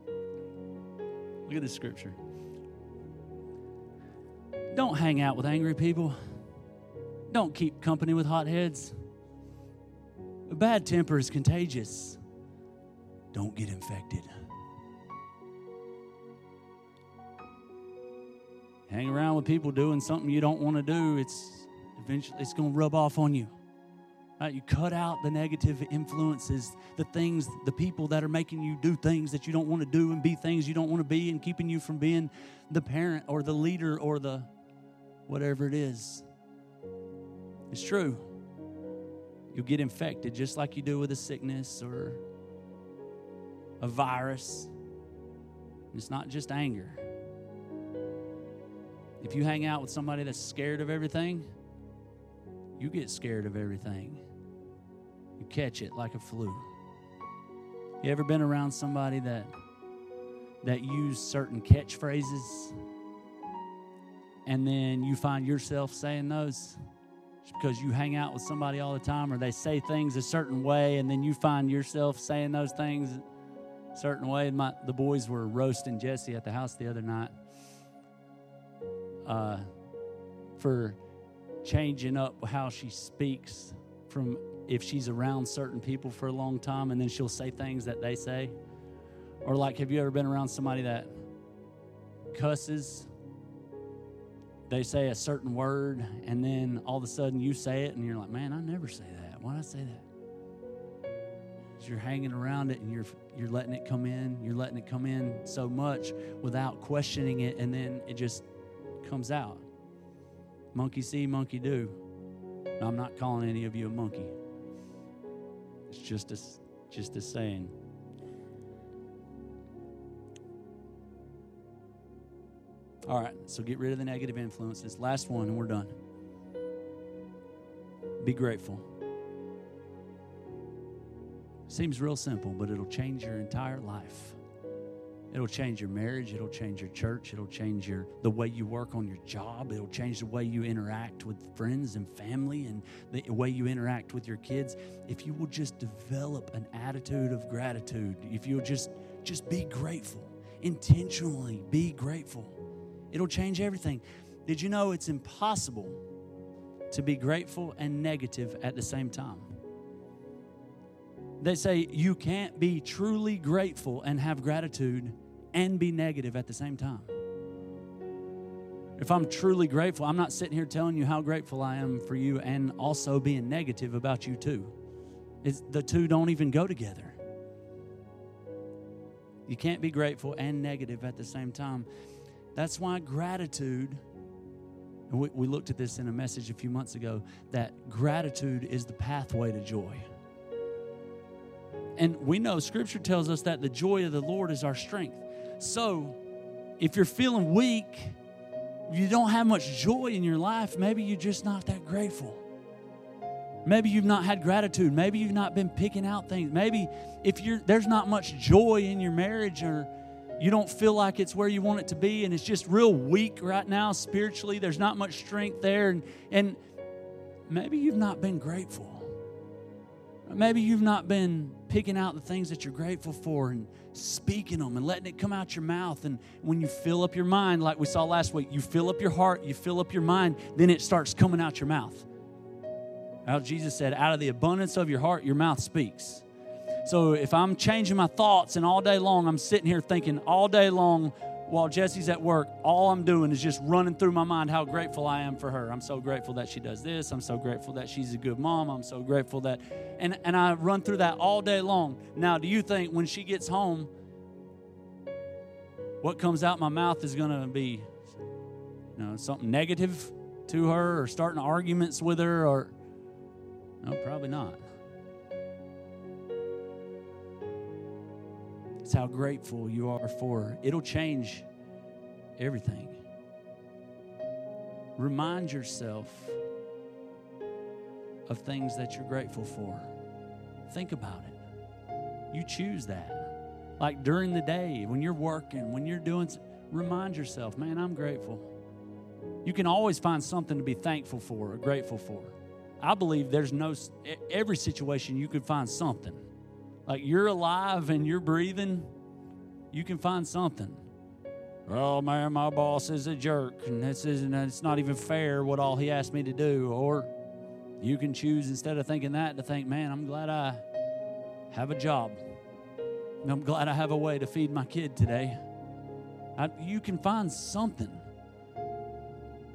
Look at this scripture. Don't hang out with angry people. Don't keep company with hot heads. A bad temper is contagious. Don't get infected. hang around with people doing something you don't want to do, it's eventually it's going to rub off on you. Right? You cut out the negative influences, the things, the people that are making you do things that you don't want to do and be things you don't want to be and keeping you from being the parent or the leader or the whatever it is. It's true. You'll get infected just like you do with a sickness or a virus. It's not just anger. If you hang out with somebody that's scared of everything, you get scared of everything. You catch it like a flu. You ever been around somebody that that use certain catchphrases? and then you find yourself saying those because you hang out with somebody all the time or they say things a certain way and then you find yourself saying those things a certain way. My, the boys were roasting Jesse at the house the other night uh, for changing up how she speaks from if she's around certain people for a long time and then she'll say things that they say. Or, like, have you ever been around somebody that cusses they say a certain word and then all of a sudden you say it and you're like, man, I never say that. Why did I say that? You're hanging around it and you're you're letting it come in. You're letting it come in so much without questioning it, and then it just comes out. Monkey see, monkey do. Now, I'm not calling any of you a monkey. It's just a just a saying. All right, so get rid of the negative influences. Last one, and we're done. Be grateful. Seems real simple, but it'll change your entire life. It'll change your marriage, it'll change your church, it'll change your the way you work on your job, it'll change the way you interact with friends and family and the way you interact with your kids. If you will just develop an attitude of gratitude, if you'll just just be grateful, intentionally be grateful It'll change everything. Did you know it's impossible to be grateful and negative at the same time? They say you can't be truly grateful and have gratitude and be negative at the same time. If I'm truly grateful, I'm not sitting here telling you how grateful I am for you and also being negative about you too. It's, the two don't even go together. You can't be grateful and negative at the same time. That's why gratitude, and we, we looked at this in a message a few months ago, that gratitude is the pathway to joy. And we know scripture tells us that the joy of the Lord is our strength. So if you're feeling weak, you don't have much joy in your life, maybe you're just not that grateful. Maybe you've not had gratitude. Maybe you've not been picking out things. Maybe if you're there's not much joy in your marriage or you don't feel like it's where you want it to be and it's just real weak right now spiritually. There's not much strength there and, and maybe you've not been grateful. Maybe you've not been picking out the things that you're grateful for and speaking them and letting it come out your mouth. And when you fill up your mind like we saw last week you fill up your heart you fill up your mind then it starts coming out your mouth. How jesus said out of the abundance of your heart your mouth speaks so if I'm changing my thoughts and all day long I'm sitting here thinking all day long while Jesse's at work, all I'm doing is just running through my mind how grateful I am for her. I'm so grateful that she does this. I'm so grateful that she's a good mom. I'm so grateful that and and I run through that all day long. Now, do you think when she gets home what comes out my mouth is going to be you know, something negative to her or starting arguments with her or no, probably not. It's how grateful you are for. It'll change everything. Remind yourself of things that you're grateful for. Think about it. You choose that. Like during the day, when you're working, when you're doing, remind yourself, man, I'm grateful. You can always find something to be thankful for or grateful for. I believe there's no, every situation you could find something like you're alive and you're breathing, you can find something. Oh man, my boss is a jerk, and this isn't it's not even fair what all he asked me to do. Or you can choose instead of thinking that to think, man, I'm glad I have a job. I'm glad I have a way to feed my kid today. I, you can find something.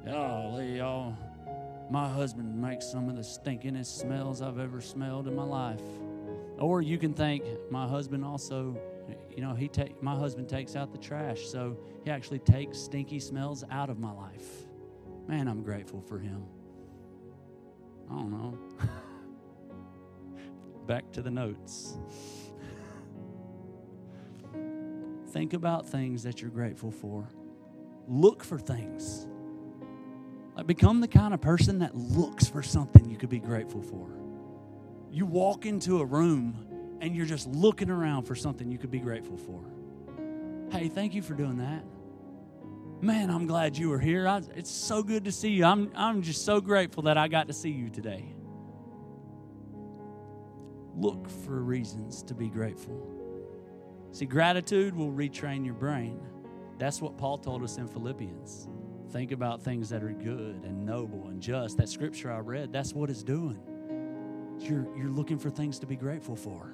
Oh, y'all, my husband makes some of the stinkingest smells I've ever smelled in my life. Or you can think, my husband also, you know, he take my husband takes out the trash, so he actually takes stinky smells out of my life. Man, I'm grateful for him. I don't know. <laughs> Back to the notes. <laughs> Think about things that you're grateful for. Look for things. Like become the kind of person that looks for something you could be grateful for. You walk into a room and you're just looking around for something you could be grateful for. Hey, thank you for doing that. Man, I'm glad you were here. I, it's so good to see you. I'm, I'm just so grateful that I got to see you today. Look for reasons to be grateful. See, gratitude will retrain your brain. That's what Paul told us in Philippians. Think about things that are good and noble and just. That scripture I read, that's what it's doing. You're, you're looking for things to be grateful for.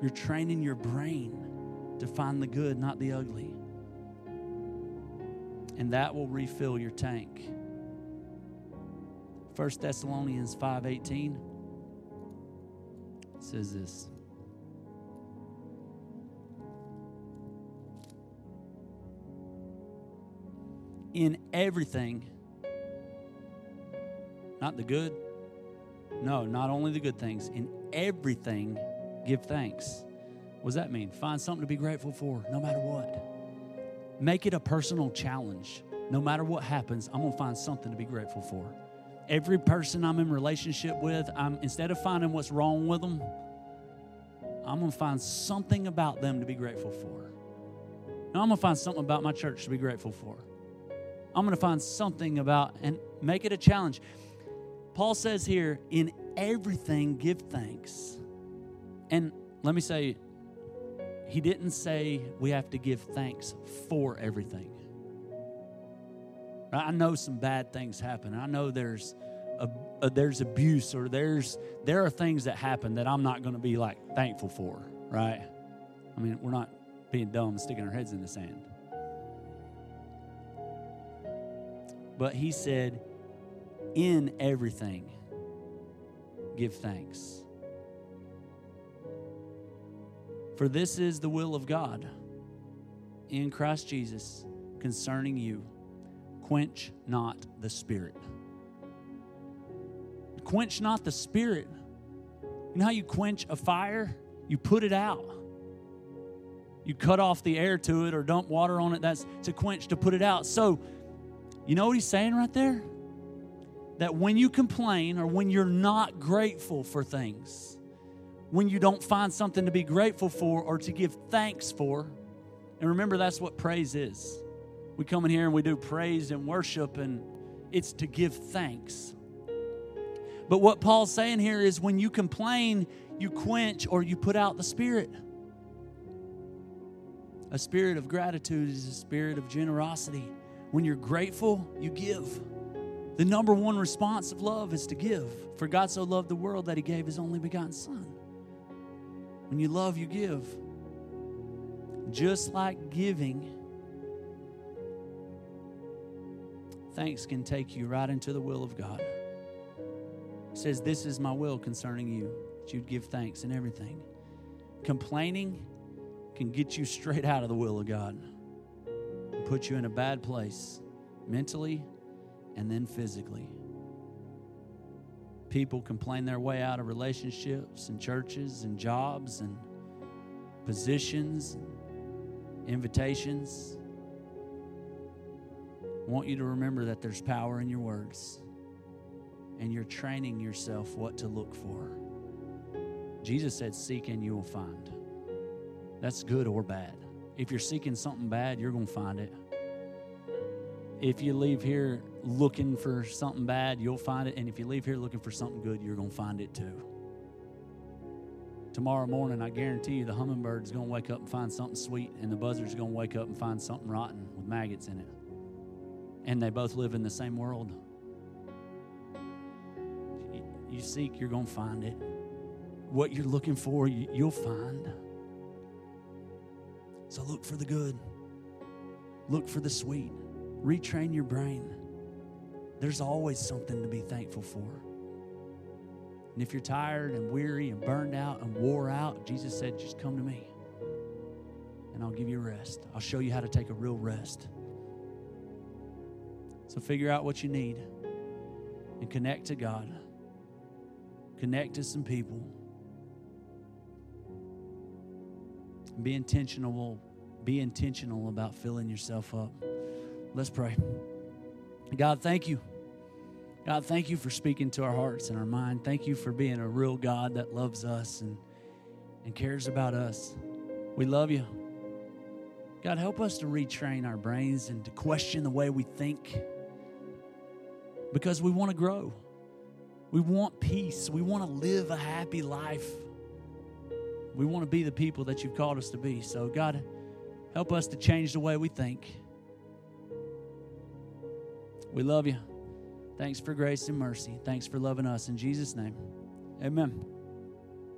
You're training your brain to find the good, not the ugly and that will refill your tank. 1 Thessalonians 5:18 says this. In everything, not the good, no, not only the good things, in everything, give thanks. What does that mean? Find something to be grateful for, no matter what. Make it a personal challenge. No matter what happens, I'm going to find something to be grateful for. Every person I'm in relationship with, I'm instead of finding what's wrong with them, I'm going to find something about them to be grateful for. Now, I'm going to find something about my church to be grateful for. I'm going to find something about and make it a challenge. Paul says here, in everything give thanks. And let me say, he didn't say we have to give thanks for everything. I know some bad things happen. I know there's a, a, there's abuse or there's there are things that happen that I'm not going to be like thankful for, right? I mean, we're not being dumb sticking our heads in the sand. But he said, in everything, give thanks. For this is the will of God in Christ Jesus concerning you. Quench not the Spirit. Quench not the Spirit. You know how you quench a fire? You put it out. You cut off the air to it or dump water on it. That's to quench, to put it out. So, you know what he's saying right there? That when you complain or when you're not grateful for things, when you don't find something to be grateful for or to give thanks for. And remember, that's what praise is. We come in here and we do praise and worship, and it's to give thanks. But what Paul's saying here is when you complain, you quench or you put out the Spirit. A spirit of gratitude is a spirit of generosity. When you're grateful, you give. The number one response of love is to give. For God so loved the world that he gave his only begotten Son. When you love, you give. Just like giving, thanks can take you right into the will of God. Says, This is my will concerning you, that you'd give thanks in everything. Complaining can get you <laughs> straight out of the will of God put you in a bad place mentally and then physically people complain their way out of relationships and churches and jobs and positions and invitations. I want you to remember that there's power in your words and you're training yourself what to look for. Jesus said, Seek and you will find. That's good or bad. If you're seeking something bad, you're going to find it if you leave here looking for something bad, you'll find it. And if you leave here looking for something good, you're going to find it too. Tomorrow morning, I guarantee you the hummingbird's going to wake up and find something sweet, and the buzzard's going to wake up and find something rotten with maggots in it. And they both live in the same world. You seek, you're going to find it. What you're looking for, you'll find. So look for the good, look for the sweet retrain your brain. There's always something to be thankful for. And if you're tired and weary and burned out and wore out, Jesus said, just come to me and I'll give you rest. I'll show you how to take a real rest. So figure out what you need and connect to God, connect to some people. Be intentional, be intentional about filling yourself up. Let's pray. God, thank you. God, thank you for speaking to our hearts and our mind. Thank you for being a real God that loves us and, and cares about us. We love you. God, help us to retrain our brains and to question the way we think because we want to grow. We want peace. We want to live a happy life. We want to be the people that you've called us to be. So, God, help us to change the way we think. We love you. Thanks for grace and mercy. Thanks for loving us. In Jesus' name, amen.